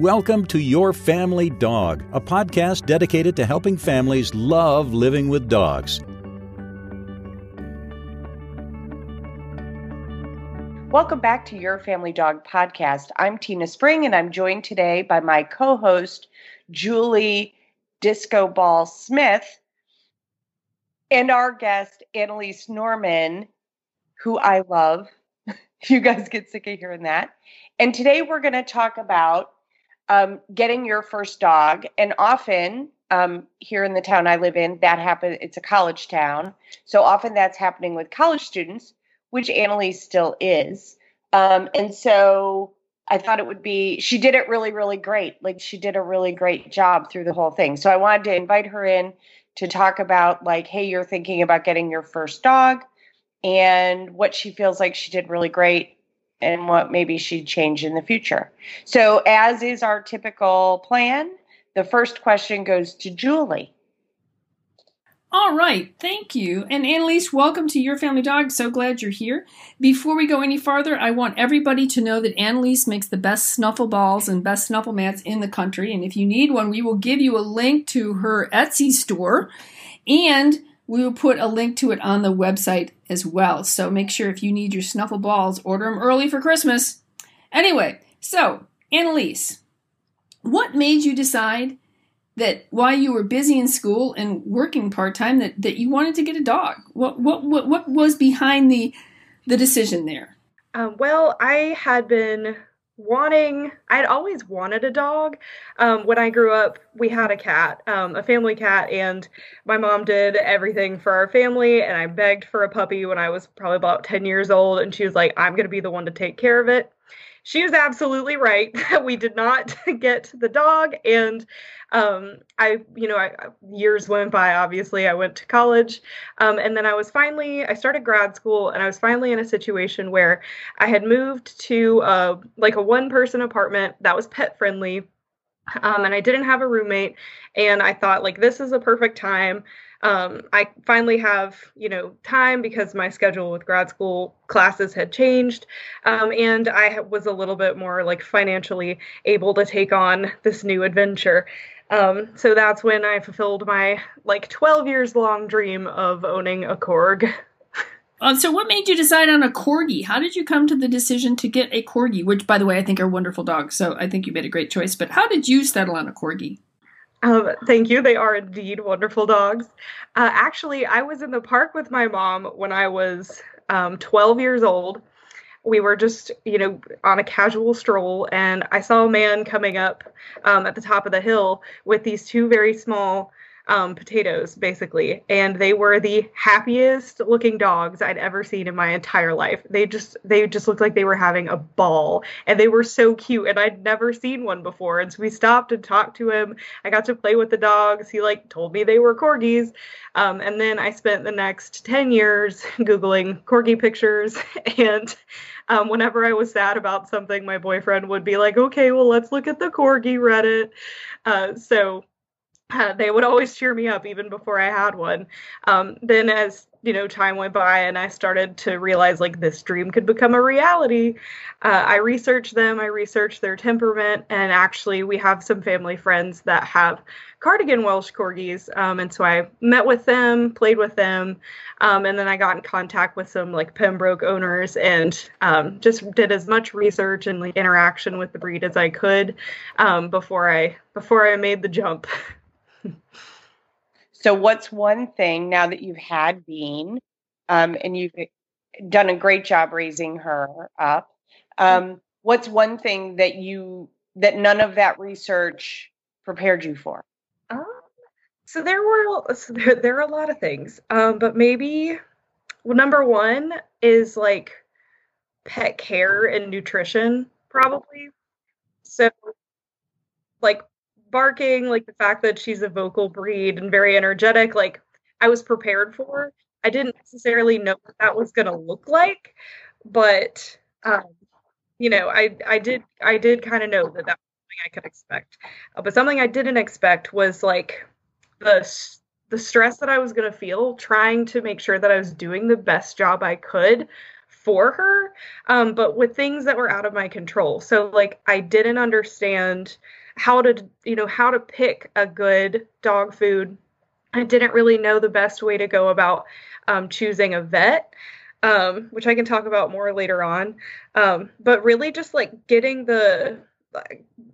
Welcome to Your Family Dog, a podcast dedicated to helping families love living with dogs. Welcome back to Your Family Dog podcast. I'm Tina Spring, and I'm joined today by my co host, Julie Disco Ball Smith, and our guest, Annalise Norman, who I love. you guys get sick of hearing that. And today we're going to talk about um, getting your first dog. And often, um, here in the town I live in, that happens. It's a college town, so often that's happening with college students which Annalise still is. Um, and so I thought it would be, she did it really, really great. Like she did a really great job through the whole thing. So I wanted to invite her in to talk about, like, hey, you're thinking about getting your first dog and what she feels like she did really great and what maybe she'd change in the future. So, as is our typical plan, the first question goes to Julie. All right, thank you. And Annalise, welcome to Your Family Dog. So glad you're here. Before we go any farther, I want everybody to know that Annalise makes the best snuffle balls and best snuffle mats in the country. And if you need one, we will give you a link to her Etsy store and we will put a link to it on the website as well. So make sure if you need your snuffle balls, order them early for Christmas. Anyway, so Annalise, what made you decide that while you were busy in school and working part time that, that you wanted to get a dog. What what what, what was behind the the decision there? Um, well, I had been wanting i'd always wanted a dog. Um, when i grew up we had a cat um, a family cat and my mom did everything for our family and i begged for a puppy when i was probably about 10 years old and she was like i'm going to be the one to take care of it she was absolutely right we did not get the dog and um, I, you know, I, years went by. Obviously, I went to college, um, and then I was finally, I started grad school, and I was finally in a situation where I had moved to uh, like a one-person apartment that was pet friendly, um, and I didn't have a roommate, and I thought like this is a perfect time um, I finally have you know time because my schedule with grad school classes had changed, um, and I was a little bit more like financially able to take on this new adventure. Um, so that's when I fulfilled my like 12 years long dream of owning a Korg. Uh, so, what made you decide on a corgi? How did you come to the decision to get a corgi? Which, by the way, I think are wonderful dogs. So, I think you made a great choice. But how did you settle on a corgi? Um, thank you. They are indeed wonderful dogs. Uh, actually, I was in the park with my mom when I was um, 12 years old, we were just, you know, on a casual stroll, and I saw a man coming up um, at the top of the hill with these two very small um, potatoes, basically, and they were the happiest looking dogs I'd ever seen in my entire life. They just, they just looked like they were having a ball, and they were so cute, and I'd never seen one before. And so we stopped and talked to him. I got to play with the dogs. He like told me they were corgis, um, and then I spent the next ten years googling corgi pictures and um, whenever I was sad about something, my boyfriend would be like, okay, well, let's look at the corgi Reddit. Uh, so uh, they would always cheer me up even before I had one. Um, then, as you know, time went by and I started to realize like this dream could become a reality. Uh, I researched them, I researched their temperament, and actually, we have some family friends that have cardigan Welsh corgis. Um, and so I met with them, played with them, um, and then I got in contact with some like Pembroke owners and um, just did as much research and like interaction with the breed as I could um, before I before I made the jump. so, what's one thing now that you've had Bean, um, and you've done a great job raising her up? Um, what's one thing that you that none of that research prepared you for? Um, so there were so there, there are a lot of things, um, but maybe well, number one is like pet care and nutrition, probably. So, like barking, like the fact that she's a vocal breed and very energetic, like I was prepared for. I didn't necessarily know what that was going to look like, but um, you know, I I did I did kind of know that that I could expect. Uh, but something I didn't expect was like the the stress that I was going to feel trying to make sure that I was doing the best job I could for her, um, but with things that were out of my control. So like I didn't understand how to you know how to pick a good dog food. I didn't really know the best way to go about um, choosing a vet. Um, which I can talk about more later on. Um, but really, just like getting the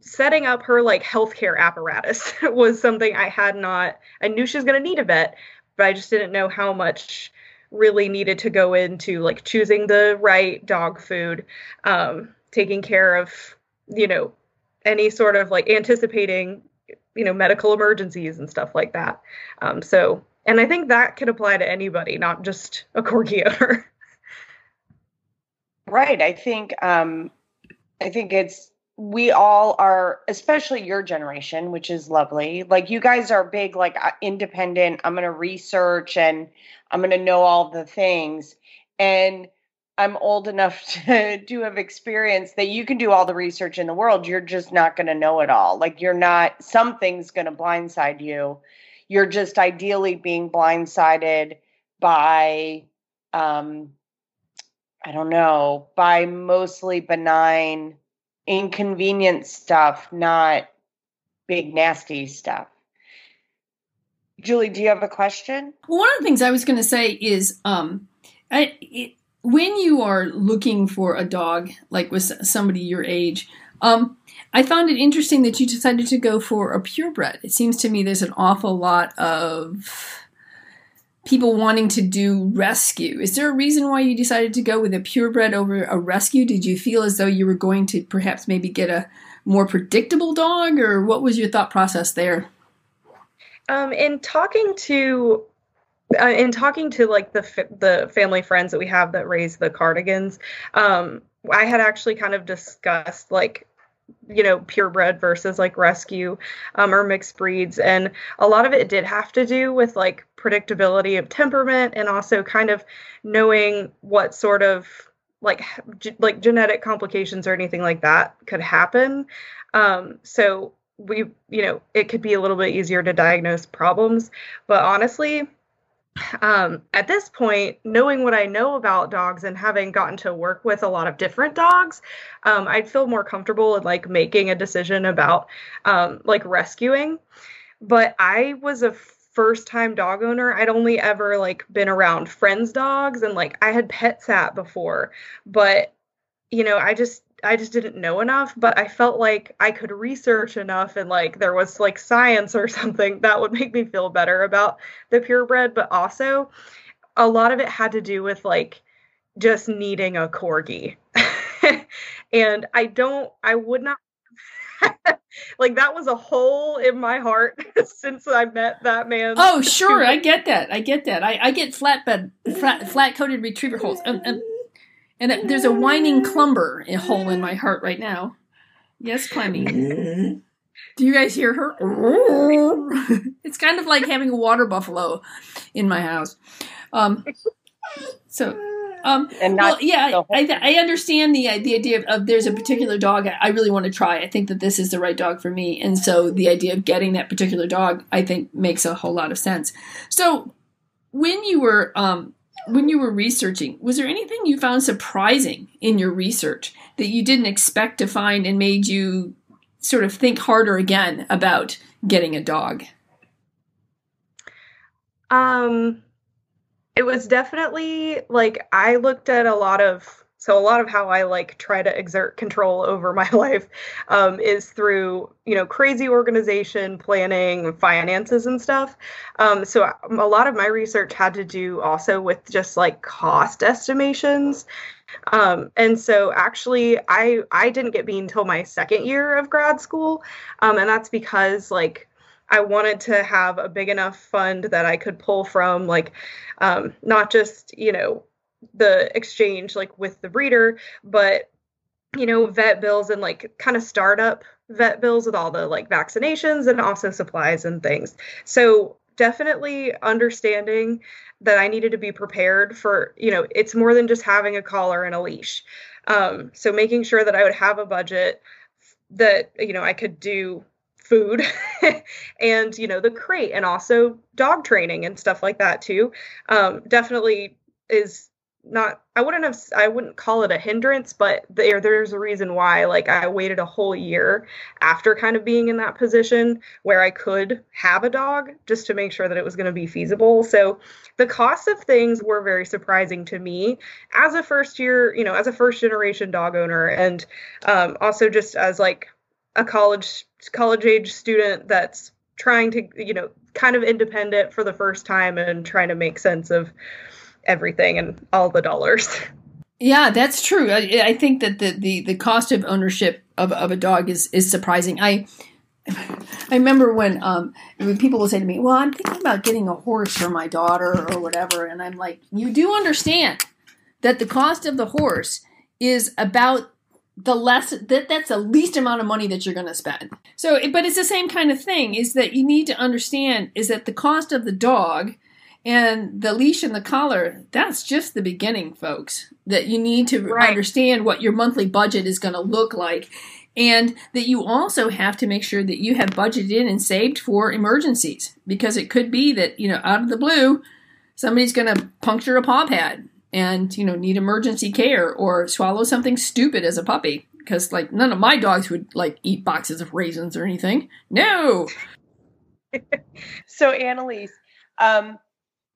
setting up her like healthcare apparatus was something I had not. I knew she was going to need a vet, but I just didn't know how much really needed to go into like choosing the right dog food, um, taking care of, you know, any sort of like anticipating, you know, medical emergencies and stuff like that. Um, so, and I think that could apply to anybody, not just a corgi owner. right. I think, um, I think it's we all are especially your generation which is lovely like you guys are big like uh, independent i'm going to research and i'm going to know all the things and i'm old enough to, to have experience that you can do all the research in the world you're just not going to know it all like you're not something's going to blindside you you're just ideally being blindsided by um i don't know by mostly benign inconvenient stuff, not big nasty stuff. Julie, do you have a question? Well, one of the things I was going to say is, um, I, it, when you are looking for a dog, like with somebody your age, um, I found it interesting that you decided to go for a purebred. It seems to me there's an awful lot of people wanting to do rescue. Is there a reason why you decided to go with a purebred over a rescue? Did you feel as though you were going to perhaps maybe get a more predictable dog, or what was your thought process there? Um, in talking to uh, in talking to like the the family friends that we have that raise the cardigans, um, I had actually kind of discussed like you know purebred versus like rescue um, or mixed breeds and a lot of it did have to do with like predictability of temperament and also kind of knowing what sort of like g- like genetic complications or anything like that could happen. Um, so we you know it could be a little bit easier to diagnose problems but honestly um, at this point, knowing what I know about dogs and having gotten to work with a lot of different dogs, um, I'd feel more comfortable in like making a decision about um, like rescuing. But I was a first time dog owner. I'd only ever like been around friends' dogs and like I had pet sat before, but you know, I just I just didn't know enough, but I felt like I could research enough and like there was like science or something that would make me feel better about the purebred. But also, a lot of it had to do with like just needing a corgi. and I don't, I would not. like that was a hole in my heart since I met that man. Oh, sure, I get that. I get that. I, I get flatbed, flat, flat coated retriever holes. Um, um, and there's a whining clumber hole in my heart right now. Yes, Clemmy. Do you guys hear her? it's kind of like having a water buffalo in my house. Um, so, um, and well, yeah, I, I, understand the the idea of, of, there's a particular dog I really want to try. I think that this is the right dog for me, and so the idea of getting that particular dog, I think, makes a whole lot of sense. So, when you were um, when you were researching, was there anything you found surprising in your research that you didn't expect to find and made you sort of think harder again about getting a dog? Um, it was definitely like I looked at a lot of so a lot of how I like try to exert control over my life um, is through you know crazy organization, planning, finances, and stuff. Um, so um, a lot of my research had to do also with just like cost estimations. Um, and so actually, I I didn't get bean until my second year of grad school, um, and that's because like I wanted to have a big enough fund that I could pull from, like um, not just you know the exchange like with the breeder, but you know, vet bills and like kind of startup vet bills with all the like vaccinations and also supplies and things. So definitely understanding that I needed to be prepared for, you know, it's more than just having a collar and a leash. Um, so making sure that I would have a budget that, you know, I could do food and, you know, the crate and also dog training and stuff like that too. Um, definitely is not I wouldn't have I wouldn't call it a hindrance, but there there's a reason why like I waited a whole year after kind of being in that position where I could have a dog just to make sure that it was going to be feasible. So the cost of things were very surprising to me as a first year, you know, as a first generation dog owner and um, also just as like a college college age student that's trying to, you know, kind of independent for the first time and trying to make sense of everything and all the dollars. Yeah, that's true. I, I think that the, the, the cost of ownership of, of a dog is, is surprising. I I remember when um, when people will say to me, "Well, I'm thinking about getting a horse for my daughter or whatever," and I'm like, "You do understand that the cost of the horse is about the less that that's the least amount of money that you're going to spend." So, but it's the same kind of thing. Is that you need to understand is that the cost of the dog and the leash and the collar, that's just the beginning, folks. That you need to right. understand what your monthly budget is going to look like. And that you also have to make sure that you have budgeted in and saved for emergencies. Because it could be that, you know, out of the blue, somebody's going to puncture a paw pad and, you know, need emergency care or swallow something stupid as a puppy. Because, like, none of my dogs would, like, eat boxes of raisins or anything. No! so, Annalise, um,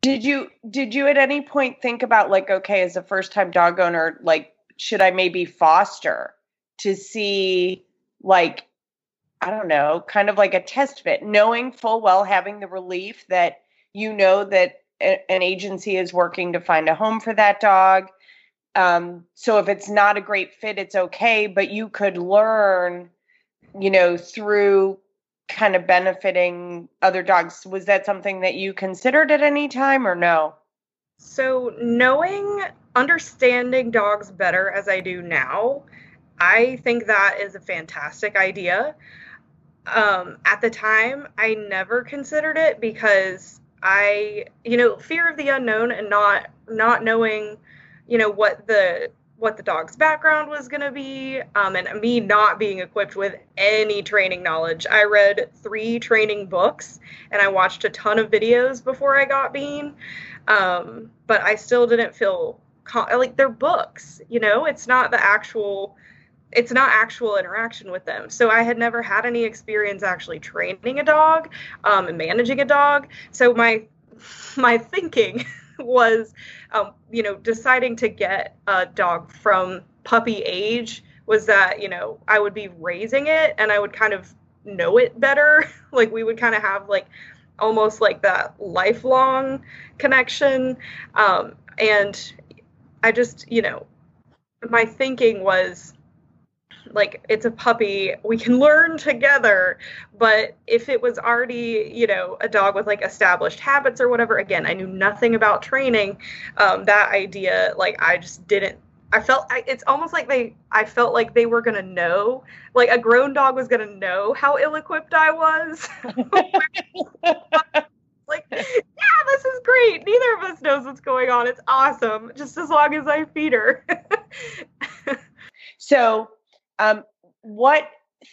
did you did you at any point think about like okay, as a first time dog owner, like should I maybe foster to see like I don't know, kind of like a test fit, knowing full well having the relief that you know that a, an agency is working to find a home for that dog. Um, so if it's not a great fit, it's okay, but you could learn, you know, through kind of benefiting other dogs. Was that something that you considered at any time or no? So, knowing, understanding dogs better as I do now, I think that is a fantastic idea. Um, at the time, I never considered it because I, you know, fear of the unknown and not not knowing, you know, what the what the dog's background was going to be, um, and me not being equipped with any training knowledge. I read three training books and I watched a ton of videos before I got Bean, um, but I still didn't feel like they're books. You know, it's not the actual. It's not actual interaction with them. So I had never had any experience actually training a dog um, and managing a dog. So my my thinking was, um, you know, deciding to get a dog from puppy age was that, you know, I would be raising it and I would kind of know it better. like we would kind of have like almost like that lifelong connection. Um, and I just, you know, my thinking was like it's a puppy we can learn together. But if it was already you know a dog with like established habits or whatever again i knew nothing about training um, that idea like i just didn't i felt I, it's almost like they i felt like they were gonna know like a grown dog was gonna know how ill-equipped i was. Like yeah this is great. Neither of us knows what's going on. It's awesome just as long as i feed her. So um, what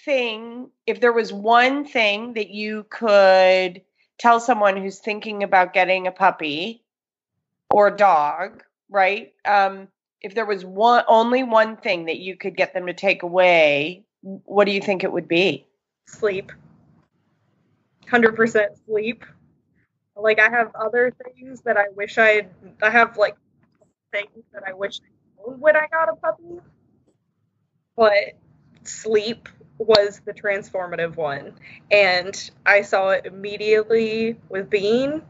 thing, if there was one thing that you could tell someone who's thinking about getting a puppy or a dog, right? Um, if there was one only one thing that you could get them to take away, what do you think it would be? Sleep. 100% sleep. Like I have other things that I wish I I have like things that I wish I when I got a puppy but sleep was the transformative one. And I saw it immediately with Bean.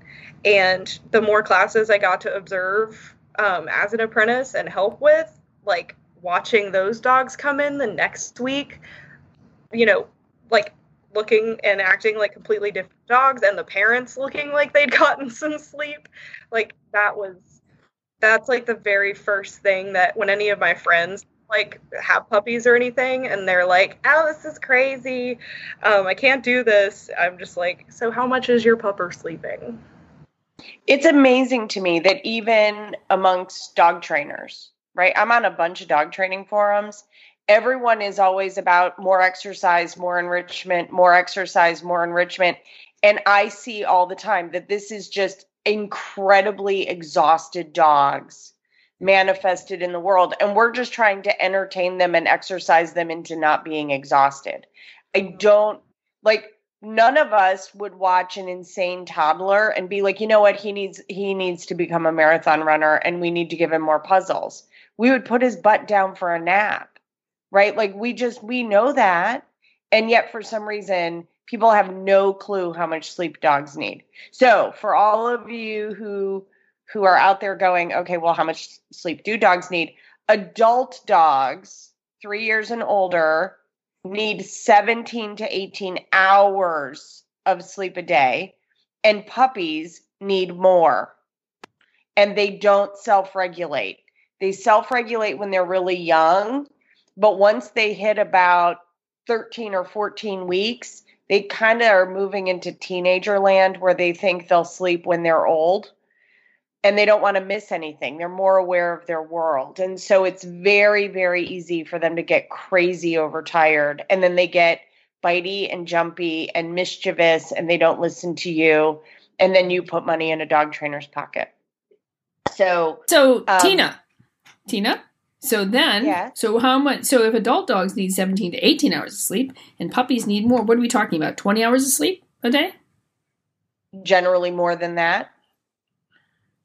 And the more classes I got to observe um, as an apprentice and help with, like watching those dogs come in the next week, you know, like looking and acting like completely different dogs, and the parents looking like they'd gotten some sleep, like that was that's like the very first thing that when any of my friends like have puppies or anything and they're like oh this is crazy. Um, i can't do this. I'm just like so how much is your pupper sleeping? It's amazing to me that even amongst dog trainers right i'm on a bunch of dog training forums. Everyone is always about more exercise more enrichment more exercise more enrichment. And i see all the time that this is just incredibly exhausted dogs manifested in the world. And we're just trying to entertain them and exercise them into not being exhausted. I mm-hmm. don't like none of us would watch an insane toddler and be like, you know what, he needs he needs to become a marathon runner and we need to give him more puzzles. We would put his butt down for a nap. Right? Like we just we know that. And yet for some reason people have no clue how much sleep dogs need. So, for all of you who who are out there going, okay, well how much sleep do dogs need? Adult dogs, 3 years and older, need 17 to 18 hours of sleep a day, and puppies need more. And they don't self regulate. They self regulate when they're really young, but once they hit about 13 or 14 weeks, they kind of are moving into teenager land where they think they'll sleep when they're old and they don't want to miss anything. They're more aware of their world. And so it's very, very easy for them to get crazy overtired. And then they get bitey and jumpy and mischievous and they don't listen to you. And then you put money in a dog trainer's pocket. So, so um, Tina, Tina, so then, yeah. so how much? So if adult dogs need 17 to 18 hours of sleep and puppies need more, what are we talking about? 20 hours of sleep a day? Generally more than that.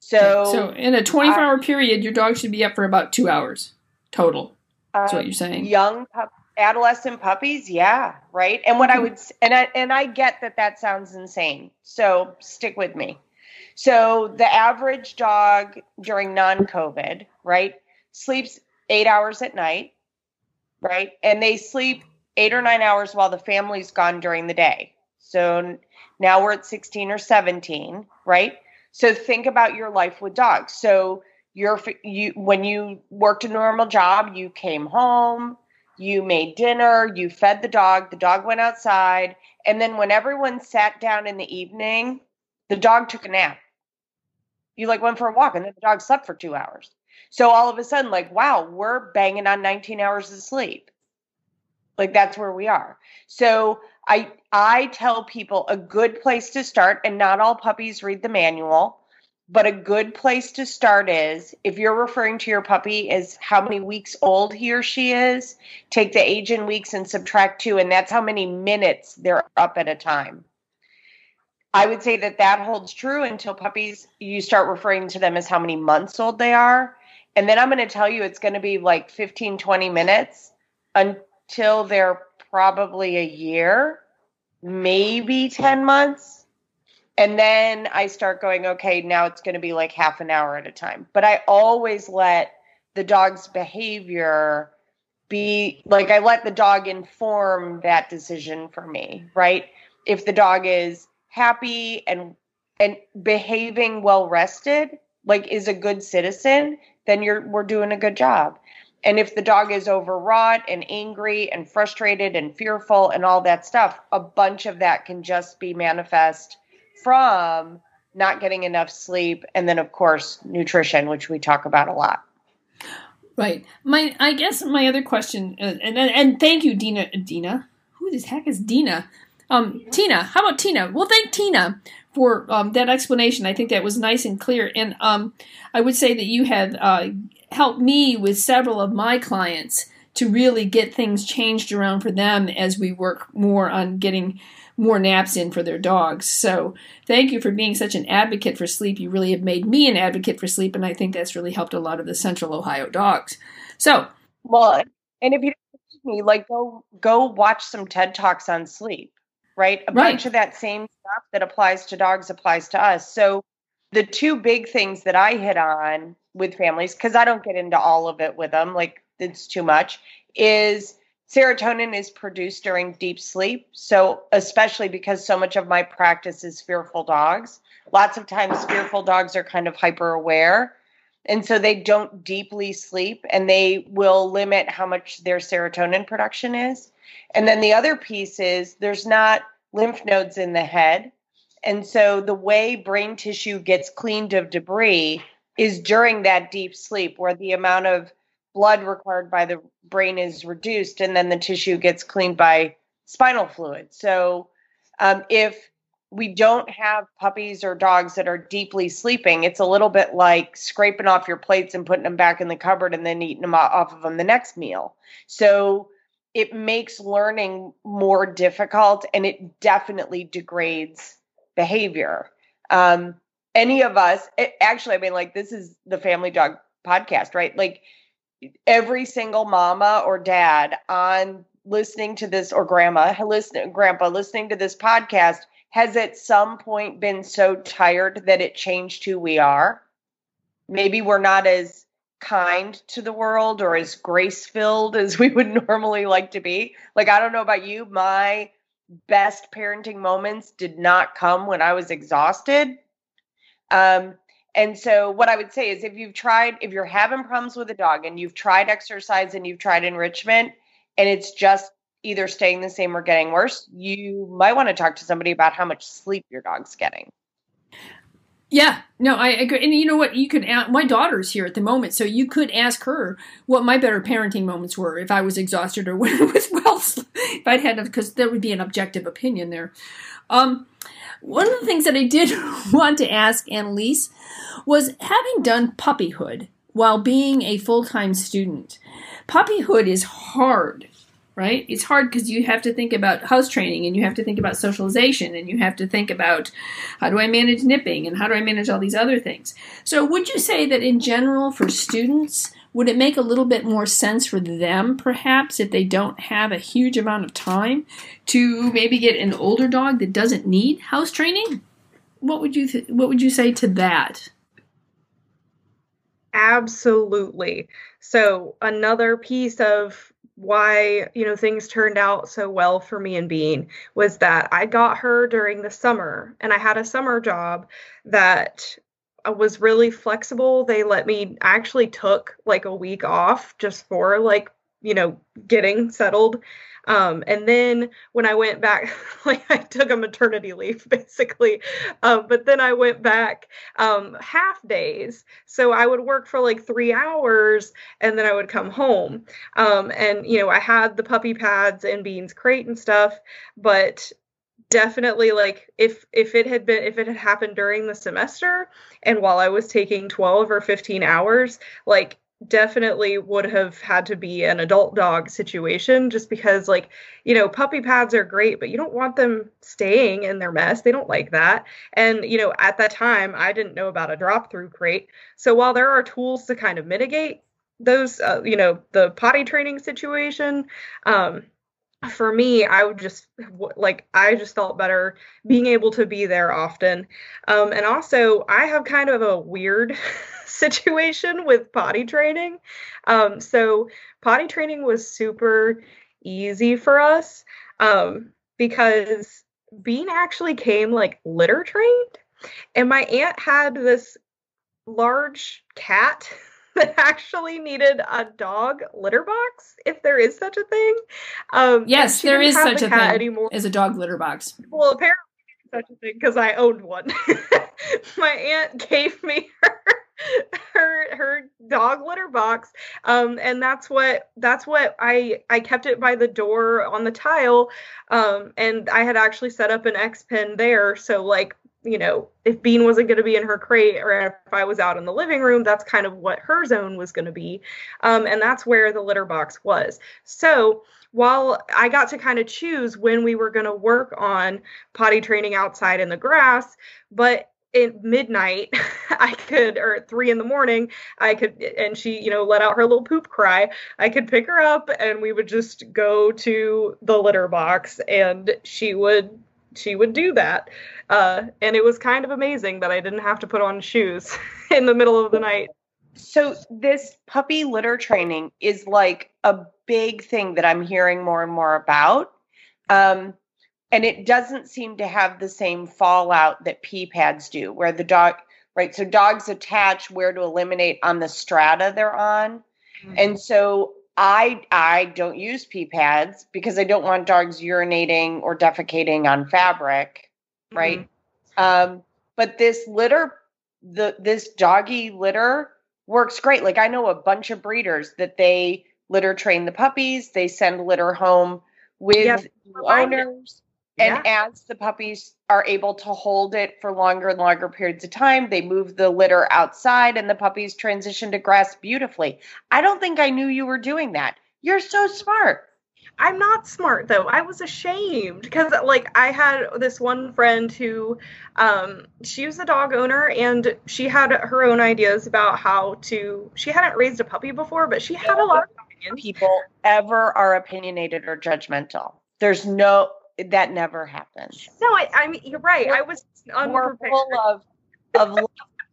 So, so in a 24 hour period, your dog should be up for about two hours total. That's uh, what you're saying. Young pup, adolescent puppies, yeah, right. And what I mm-hmm. would, and I and I get that that sounds insane. So stick with me. So the average dog during non-COVID, right, sleeps eight hours at night, right, and they sleep eight or nine hours while the family's gone during the day. So now we're at 16 or 17, right? So think about your life with dogs. So you're you when you worked a normal job, you came home, you made dinner, you fed the dog, the dog went outside, and then when everyone sat down in the evening, the dog took a nap. You like went for a walk and then the dog slept for 2 hours. So all of a sudden like wow, we're banging on 19 hours of sleep. Like that's where we are. So I I tell people a good place to start, and not all puppies read the manual, but a good place to start is if you're referring to your puppy as how many weeks old he or she is, take the age in weeks and subtract two, and that's how many minutes they're up at a time. I would say that that holds true until puppies, you start referring to them as how many months old they are. And then I'm going to tell you it's going to be like 15, 20 minutes until they're probably a year, maybe 10 months. And then I start going, okay, now it's going to be like half an hour at a time. But I always let the dog's behavior be like I let the dog inform that decision for me, right? If the dog is happy and and behaving well rested, like is a good citizen, then you're we're doing a good job. And if the dog is overwrought and angry and frustrated and fearful and all that stuff, a bunch of that can just be manifest from not getting enough sleep and then of course nutrition, which we talk about a lot. Right. My I guess my other question uh, and and, and thank you Dina Dina. Who the heck is Dina? Um, Tina, how about Tina? Well, thank Tina for um, that explanation. I think that was nice and clear. And um, I would say that you had uh, helped me with several of my clients to really get things changed around for them as we work more on getting more naps in for their dogs. So thank you for being such an advocate for sleep. You really have made me an advocate for sleep, and I think that's really helped a lot of the Central Ohio dogs. So, well, and if you don't me, like go go watch some TED talks on sleep, right? A right. bunch of that same stuff that applies to dogs applies to us. So the two big things that I hit on with families because I don't get into all of it with them, like it's too much, is serotonin is produced during deep sleep. So, especially because so much of my practice is fearful dogs, lots of times fearful dogs are kind of hyper aware. And so they don't deeply sleep and they will limit how much their serotonin production is. And then the other piece is there's not lymph nodes in the head. And so the way brain tissue gets cleaned of debris is during that deep sleep where the amount of blood required by the brain is reduced and then the tissue gets cleaned by spinal fluid. So um, if we don't have puppies or dogs that are deeply sleeping. It's a little bit like scraping off your plates and putting them back in the cupboard and then eating them off of them the next meal. So it makes learning more difficult and it definitely degrades behavior. Um, any of us, it, actually, I mean, like, this is the Family Dog podcast, right? Like, every single mama or dad on listening to this or grandma listening grandpa listening to this podcast has at some point been so tired that it changed who we are. Maybe we're not as kind to the world or as grace filled as we would normally like to be. Like, I don't know about you, my best parenting moments did not come when I was exhausted. Um, and so, what I would say is if you've tried, if you're having problems with a dog and you've tried exercise and you've tried enrichment and it's just either staying the same or getting worse, you might want to talk to somebody about how much sleep your dog's getting. Yeah, no, I agree. And you know what? You could ask, my daughter's here at the moment, so you could ask her what my better parenting moments were if I was exhausted or when it was well, if I'd had, because there would be an objective opinion there. Um, one of the things that I did want to ask Annalise was having done puppyhood while being a full time student. Puppyhood is hard right? It's hard because you have to think about house training and you have to think about socialization and you have to think about how do I manage nipping and how do I manage all these other things. So, would you say that in general for students, would it make a little bit more sense for them perhaps if they don't have a huge amount of time to maybe get an older dog that doesn't need house training? What would you th- what would you say to that? Absolutely. So another piece of why you know things turned out so well for me and Bean was that I got her during the summer and I had a summer job that uh, was really flexible. They let me I actually took like a week off just for like you know getting settled um, and then when I went back, like I took a maternity leave basically, um, but then I went back um, half days. So I would work for like three hours and then I would come home. Um, and, you know, I had the puppy pads and Beans crate and stuff, but definitely like if if it had been if it had happened during the semester and while I was taking 12 or 15 hours like definitely would have had to be an adult dog situation just because like you know puppy pads are great but you don't want them staying in their mess. They don't like that. And you know at that time i didn't know about a drop through crate. So while there are tools to kind of mitigate those uh, you know the potty training situation um for me i would just like i just felt better being able to be there often um, and also i have kind of a weird situation with potty training. Um, so potty training was super easy for us um, because Bean actually came like litter trained, and my aunt had this large cat that actually needed a dog litter box, if there is such a thing. Um, yes, there is such a thing anymore. as a dog litter box. Well, apparently such a thing because I owned one. my aunt gave me her her her dog litter box um and that's what that's what i i kept it by the door on the tile um and i had actually set up an x pen there so like you know if bean wasn't going to be in her crate or if i was out in the living room that's kind of what her zone was going to be. Um and that's where the litter box was. So while I got to kind of choose when we were going to work on potty training outside in the grass, but at midnight i could or at three in the morning i could and she you know let out her little poop cry i could pick her up and we would just go to the litter box and she would she would do that uh, and it was kind of amazing that i didn't have to put on shoes in the middle of the night. So this puppy litter training is like a big thing that i'm hearing more and more about. Um, and it doesn't seem to have the same fallout that pee pads do where the dog right so dogs attach where to eliminate on the strata they're on. Mm-hmm. and so i i don't use pee pads because i don't want dogs urinating or defecating on fabric right mm-hmm. um but this litter the this doggy litter works great like i know a bunch of breeders that they litter train the puppies they send litter home with yep. owners And as the puppies are able to hold it for longer and longer periods of time, they move the litter outside and the puppies transition to grass beautifully. I don't think I knew you were doing that. You're so smart. I'm not smart though. I was ashamed because like I had this one friend who um she was a dog owner and she had her own ideas about how to she hadn't raised a puppy before, but she had a lot of opinions. People ever are opinionated or judgmental. There's no that never happens. No, I, I mean you're right. We're- I was unprepared. full of of love,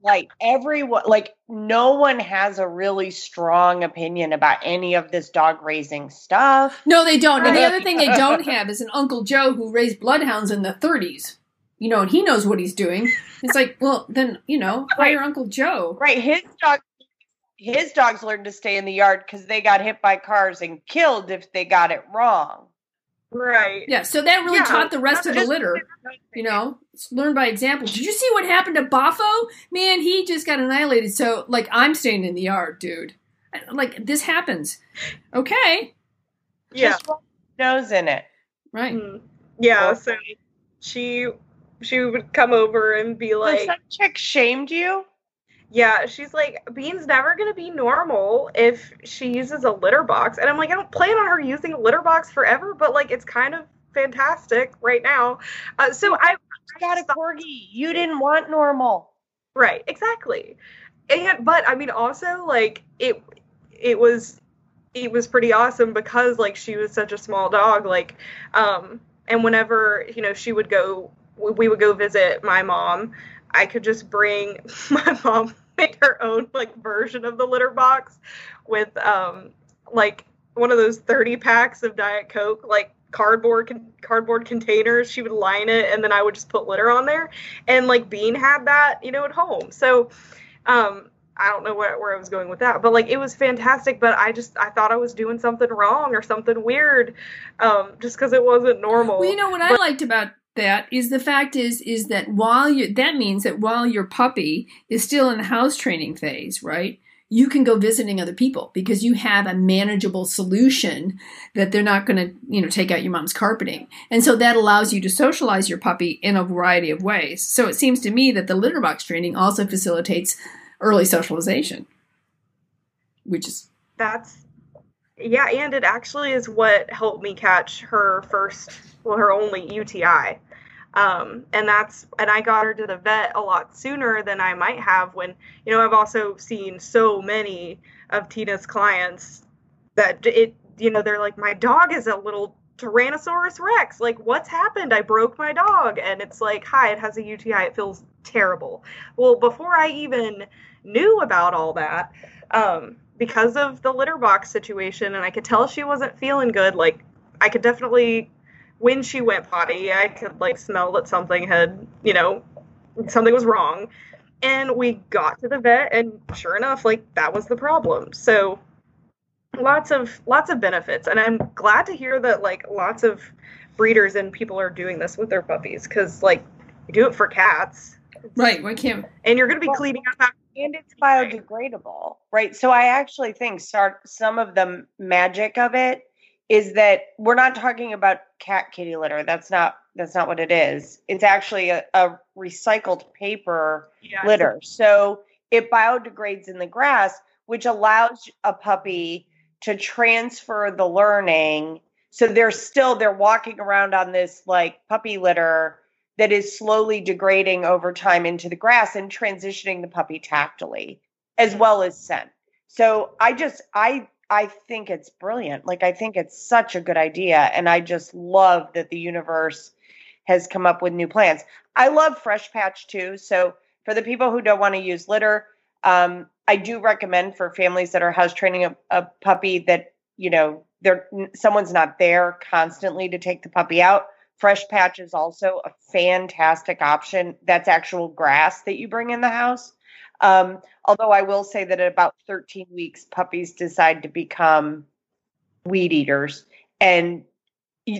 like everyone like no one has a really strong opinion about any of this dog raising stuff. No, they don't. And the other thing they don't have is an Uncle Joe who raised bloodhounds in the 30s. You know, and he knows what he's doing. It's like, well, then, you know, hire Uncle Joe. Right, his dog his dogs learned to stay in the yard because they got hit by cars and killed if they got it wrong. Right. Yeah, so that really Yeah, taught the rest of the litter. You know, it's learn by example. Did you see what happened to Boffo? Man, he just got annihilated. So, like, I'm staying in the yard, dude. Like, this happens. Okay. Yeah. Just rub nose in it. Right. Mm. Yeah, so she she would come over and be So like some chick shamed you? Yeah, she's like, Bean's never gonna be normal if she uses a litter box. And I'm like, I don't plan on her using a litter box forever, but like it's kind of fantastic right now. Uh, so I You got a corgi. You didn't want normal. right, exactly. And but I mean also like it it was it was pretty awesome because like she was such a small dog, like um and whenever, you know, she would go we would go visit my mom, I could just bring my mom made her own like version of the litter box with um like one of those 30 packs of diet coke like cardboard con- cardboard containers. She would line it and then i would just put litter on there. And like bean had that you know at home. So um i don't know where, where i was going with that but like it was fantastic. But i just i thought i was doing something wrong or something weird um just because it wasn't normal. Well, you know what I liked about that is the fact is is that while you that means that while your puppy is still in the house training phase, right? You can go visiting other people because you have a manageable solution that they're not going to, you know, take out your mom's carpeting. And so that allows you to socialize your puppy in a variety of ways. So it seems to me that the litter box training also facilitates early socialization, which is That's yeah, and it actually is what helped me catch her first, well, her only UTI. Um, and that's and I got her to the vet a lot sooner than I might have when you know I've also seen so many of Tina's clients that it you know they're like my dog is a little Tyrannosaurus Rex. Like what's happened? I broke my dog. And it's like hi it has a UTI it feels terrible. Well before I even knew about all that um, because of the litter box situation and I could tell she wasn't feeling good like I could definitely when she went potty I could like smell that something had you know something was wrong. And we got to the vet and sure enough like that was the problem. So lots of lots of benefits. And i'm glad to hear that like lots of breeders and people are doing this with their puppies because like you do it for cats. Right. Why can't and you're going to be Well- cleaning up after and it's biodegradable right? So i actually think start some of the magic of it is that we're not talking about cat kitty litter. That's not that's not what it is. It's actually a, a recycled paper yeah, litter. So it biodegrades in the grass which allows a puppy to transfer the learning. So they're still they're walking around on this like puppy litter that is slowly degrading over time into the grass and transitioning the puppy tactily as well as scent. So I just I I think it's brilliant. Like I think it's such a good idea and I just love that the universe has come up with new plans. I love Fresh Patch too. So for the people who don't want to use litter, um, I do recommend for families that are house training a, a puppy that you know they're someone's not there constantly to take the puppy out. Fresh Patch is also a fantastic option. That's actual grass that you bring in the house. Um, although I will say that at about 13 weeks, puppies decide to become weed eaters. And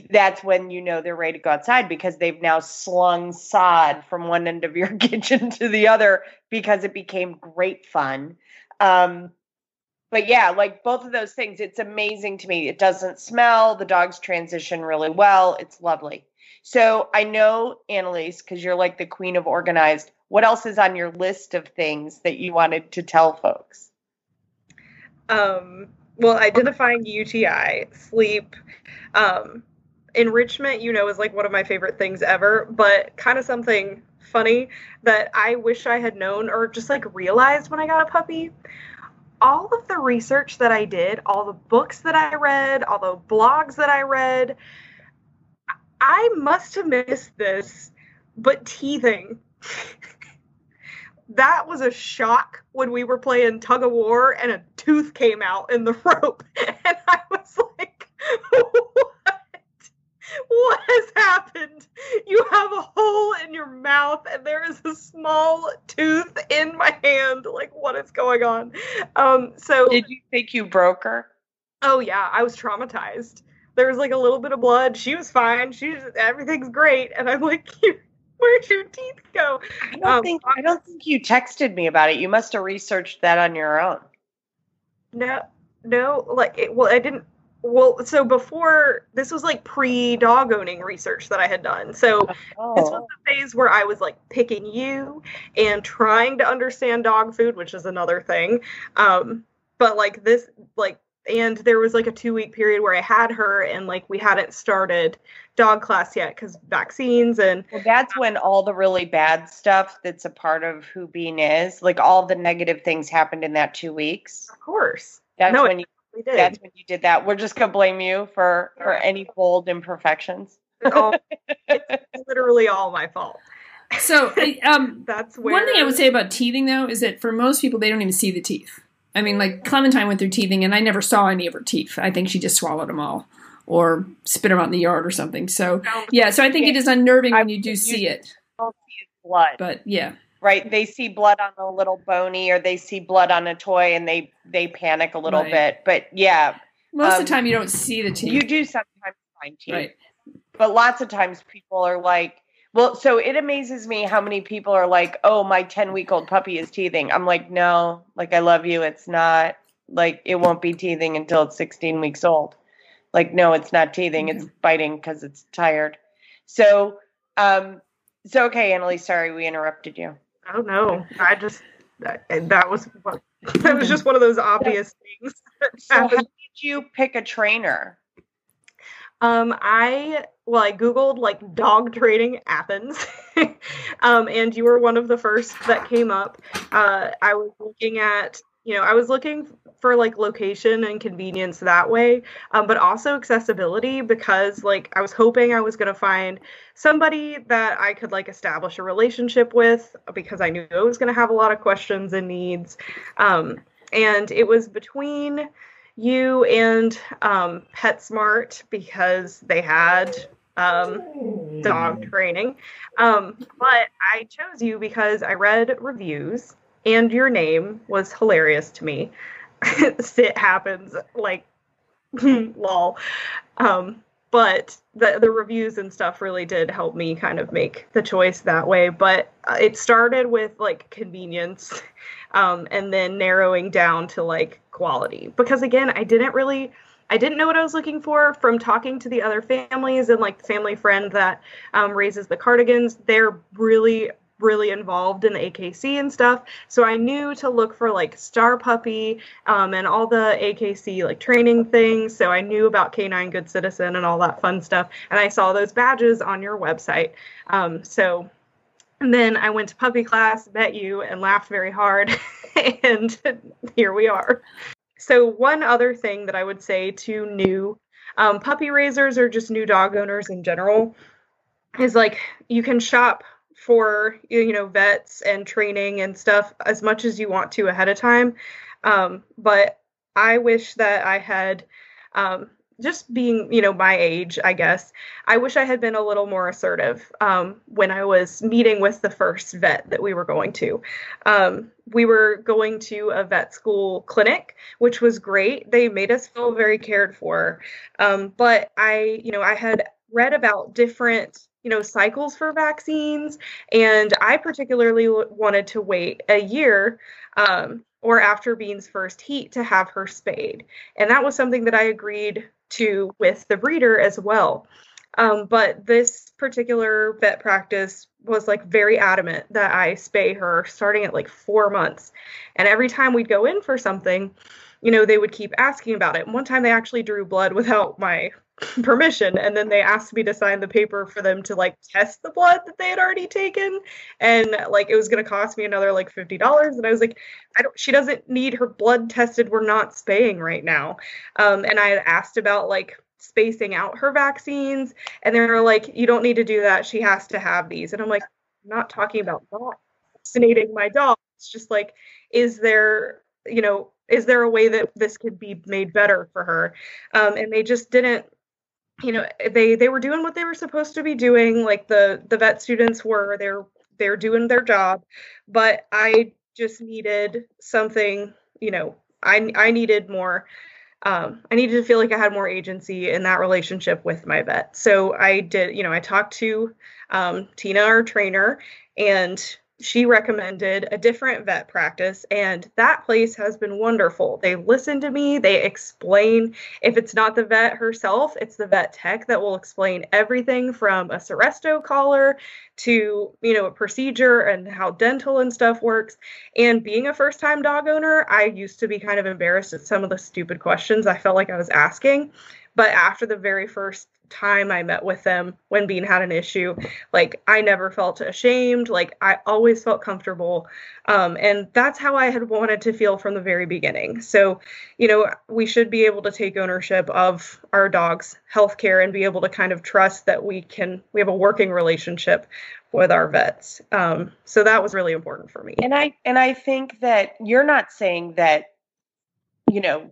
that's when you know they're ready to go outside because they've now slung sod from one end of your kitchen to the other because it became great fun. Um, but yeah, like both of those things, it's amazing to me. It doesn't smell. The dogs transition really well. It's lovely. So I know, Annalise, because you're like the queen of organized. What else is on your list of things that you wanted to tell folks? Um, well, identifying UTI, sleep, um, enrichment, you know, is like one of my favorite things ever, but kind of something funny that I wish I had known or just like realized when I got a puppy. All of the research that I did, all the books that I read, all the blogs that I read, I must have missed this, but teething. that was a shock when we were playing tug of war and a tooth came out in the rope. And I was like, what? What has happened? You have a hole in your mouth and there is a small tooth in my hand. Like, what is going on? Um, so Did you think you broke her? Oh yeah, I was traumatized. There was like a little bit of blood. She was fine. She's everything's great. And I'm like, where'd your teeth go? I don't um, think I don't think you texted me about it. You must have researched that on your own. No, no, like it, well, I didn't. Well, so before this was like pre dog owning research that I had done. So oh. this was the phase where I was like picking you and trying to understand dog food, which is another thing. Um, but like this, like and there was like a two week period where I had her and like we hadn't started dog class yet because vaccines and well, that's when all the really bad stuff that's a part of who Bean is like all the negative things happened in that two weeks. Of course, that's no, when you did. that's when you did that. We're just gonna blame you for for any bold imperfections. Oh, it's literally all my fault. So um, that's where... one thing I would say about teething though is that for most people they don't even see the teeth. I mean, like Clementine went through teething, and I never saw any of her teeth. I think she just swallowed them all or spit them out in the yard or something. So yeah, so I think it is unnerving when you do see it. Blood, but yeah, right. They see blood on a little bony, or they see blood on a toy, and they they panic a little right. bit. But yeah, most um, of the time you don't see the teeth. You do sometimes find teeth, right? But lots of times people are like, well, so it amazes me how many people are like, "Oh, my 10-week-old puppy is teething." I'm like, "No, like I love you. It's not like it won't be teething until it's 16 weeks old." Like, no, it's not teething. Mm-hmm. It's biting cuz it's tired. So, um so okay, Annalise, sorry we interrupted you. Oh no. I just that, that was that was just one of those obvious things. So how did you pick a trainer? Um, I well, I googled like dog training Athens, um, and you were one of the first that came up. Uh, I was looking at, you know, I was looking for like location and convenience that way, um, but also accessibility because like I was hoping I was gonna find somebody that I could like establish a relationship with because I knew I was gonna have a lot of questions and needs, um, and it was between you and um, PetSmart because they had um, dog training. Um, but I chose you because I read reviews and your name was hilarious to me. Sit happens, like, lol. Um, but the, the reviews and stuff really did help me kind of make the choice that way. But uh, it started with like convenience um, and then narrowing down to like quality. Because again, I didn't really I didn't know what I was looking for from talking to the other families and like the family friend that um, raises the cardigans. They're really really involved in the AKC and stuff. So I knew to look for like Star Puppy um, and all the AKC like training things. So I knew about Canine Good Citizen and all that fun stuff. And I saw those badges on your website. Um, so and then I went to puppy class, met you, and laughed very hard. and here we are. So, one other thing that I would say to new um, puppy raisers or just new dog owners in general is like you can shop for you know vets and training and stuff as much as you want to ahead of time. Um, but i wish that i had um, just being you know my age i guess i wish i had been a little more assertive um, when i was meeting with the first vet that we were going to. Um, we were going to a vet school clinic which was great. They made us feel very cared for. Um, but i you know i had read about different you know cycles for vaccines and i particularly wanted to wait a year um, or after Bean's first heat to have her spayed. And that was something that I agreed to with the breeder as well. Um, but this particular vet practice was like very adamant that I spay her starting at like four months. And every time we'd go in for something, you know, they would keep asking about it. And one time they actually drew blood without my permission and then they asked me to sign the paper for them to like test the blood that they had already taken. And like it was going to cost me another like $50 and i was like i don't she doesn't need her blood tested. We're not spaying right now. Um, and i asked about like spacing out her vaccines and they were like you don't need to do that. She has to have these. And i'm like I'm not talking about not vaccinating my dog. It's just like is there you know is there a way that this could be made better for her? Um, and they just didn't you know they they were doing what they were supposed to be doing like the the vet students were they're they're doing their job. But i just needed something you know i i needed more um, i needed to feel like i had more agency in that relationship with my vet. So i did you know i talked to um, tina our trainer and she recommended a different vet practice and that place has been wonderful. They listen to me they explain. If it's not the vet herself it's the vet tech that will explain everything from a Seresto collar to you know a procedure and how dental and stuff works. And being a first time dog owner i used to be kind of embarrassed at some of the stupid questions i felt like i was asking. But after the very first time I met with them when Bean had an issue, like I never felt ashamed. Like I always felt comfortable. Um, and that's how I had wanted to feel from the very beginning. So, you know, we should be able to take ownership of our dog's healthcare and be able to kind of trust that we can, we have a working relationship with our vets. Um, so that was really important for me. And I, and I think that you're not saying that, you know,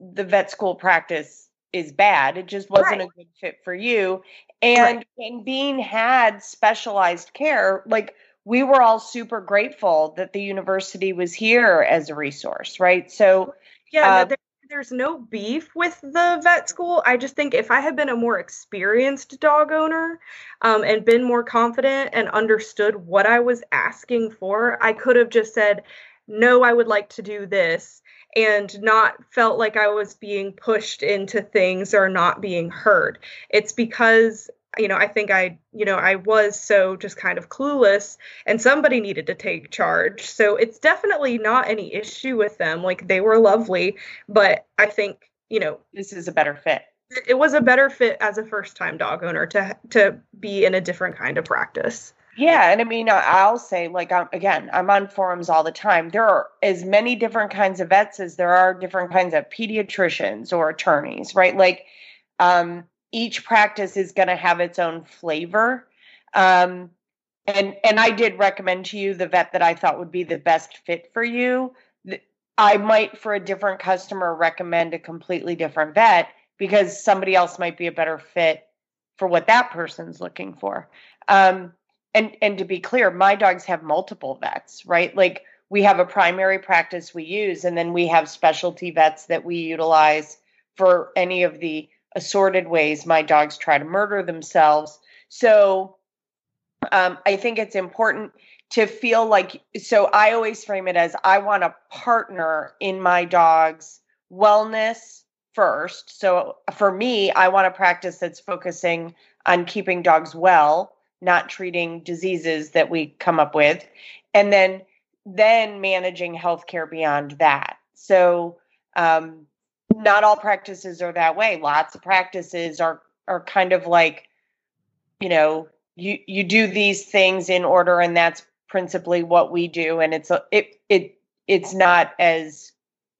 the vet school practice is bad. It just wasn't right. a good fit for you. And right. when Bean had specialized care, like we were all super grateful that the university was here as a resource, right? So yeah, uh, there, there's no beef with the vet school. I just think if I had been a more experienced dog owner um, and been more confident and understood what I was asking for, I could have just said, no, I would like to do this and not felt like I was being pushed into things or not being heard. It's because you know, I think I, you know, I was so just kind of clueless and somebody needed to take charge. So it's definitely not any issue with them. Like they were lovely, but I think, you know, this is a better fit. It was a better fit as a first time dog owner to to be in a different kind of practice. Yeah, and I mean, I'll say, like, I'm, again, I'm on forums all the time. There are as many different kinds of vets as there are different kinds of pediatricians or attorneys, right? Like, um, each practice is going to have its own flavor. Um, and and I did recommend to you the vet that I thought would be the best fit for you. I might, for a different customer, recommend a completely different vet because somebody else might be a better fit for what that person's looking for. Um, and and to be clear my dogs have multiple vets right? Like we have a primary practice we use and then we have specialty vets that we utilize for any of the assorted ways my dogs try to murder themselves. So um, i think it's important to feel like so i always frame it as i want a partner in my dog's wellness first. So for me i want a practice that's focusing on keeping dogs well not treating diseases that we come up with and then then managing healthcare beyond that. So um, not all practices are that way. Lots of practices are are kind of like you know you you do these things in order and that's principally what we do and it's a, it it it's not as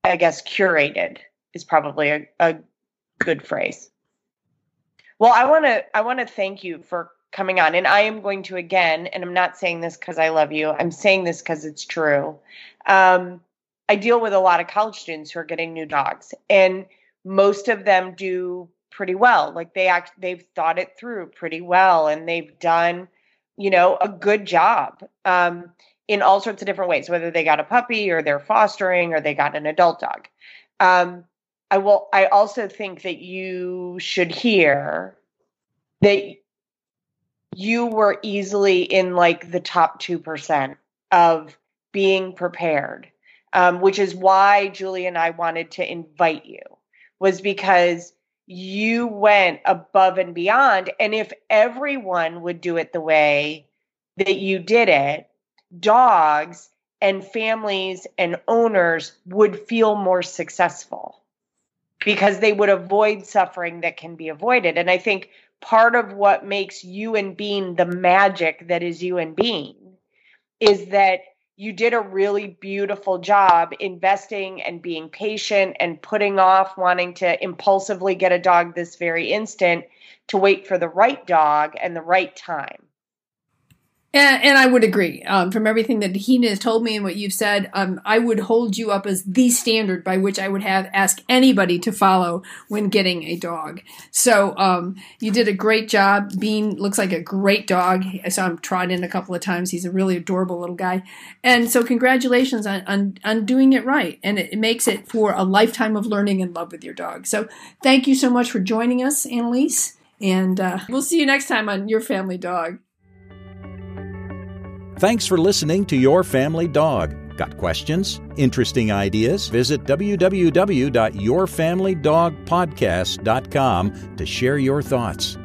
i guess curated is probably a, a good phrase. Well i want to i want to thank you for coming on. And I am going to again, and I'm not saying this because I love you, I'm saying this because it's true. Um, I deal with a lot of college students who are getting new dogs, and most of them do pretty well. Like they act, they've thought it through pretty well, and they've done, you know, a good job um, in all sorts of different ways. Whether they got a puppy, or they're fostering, or they got an adult dog. Um, I will. I also think that you should hear that you were easily in like the top 2% of being prepared, um, which is why Julie and I wanted to invite you, was because you went above and beyond. And if everyone would do it the way that you did it, dogs and families and owners would feel more successful because they would avoid suffering that can be avoided. And I think part of what makes you and Bean the magic that is you and Bean is that you did a really beautiful job investing and being patient and putting off wanting to impulsively get a dog this very instant to wait for the right dog and the right time. And, and I would agree. Um, from everything that he has told me and what you've said, um, I would hold you up as the standard by which I would have ask anybody to follow when getting a dog. So um, you did a great job. Bean looks like a great dog. I saw him trot in a couple of times. He's a really adorable little guy. And so congratulations on, on, on doing it right. And it, it makes it for a lifetime of learning and love with your dog. So thank you so much for joining us, Annalise. And uh, we'll see you next time on Your Family Dog. Thanks for listening to Your Family Dog. Got questions? Interesting ideas? Visit www.yourfamilydogpodcast.com to share your thoughts.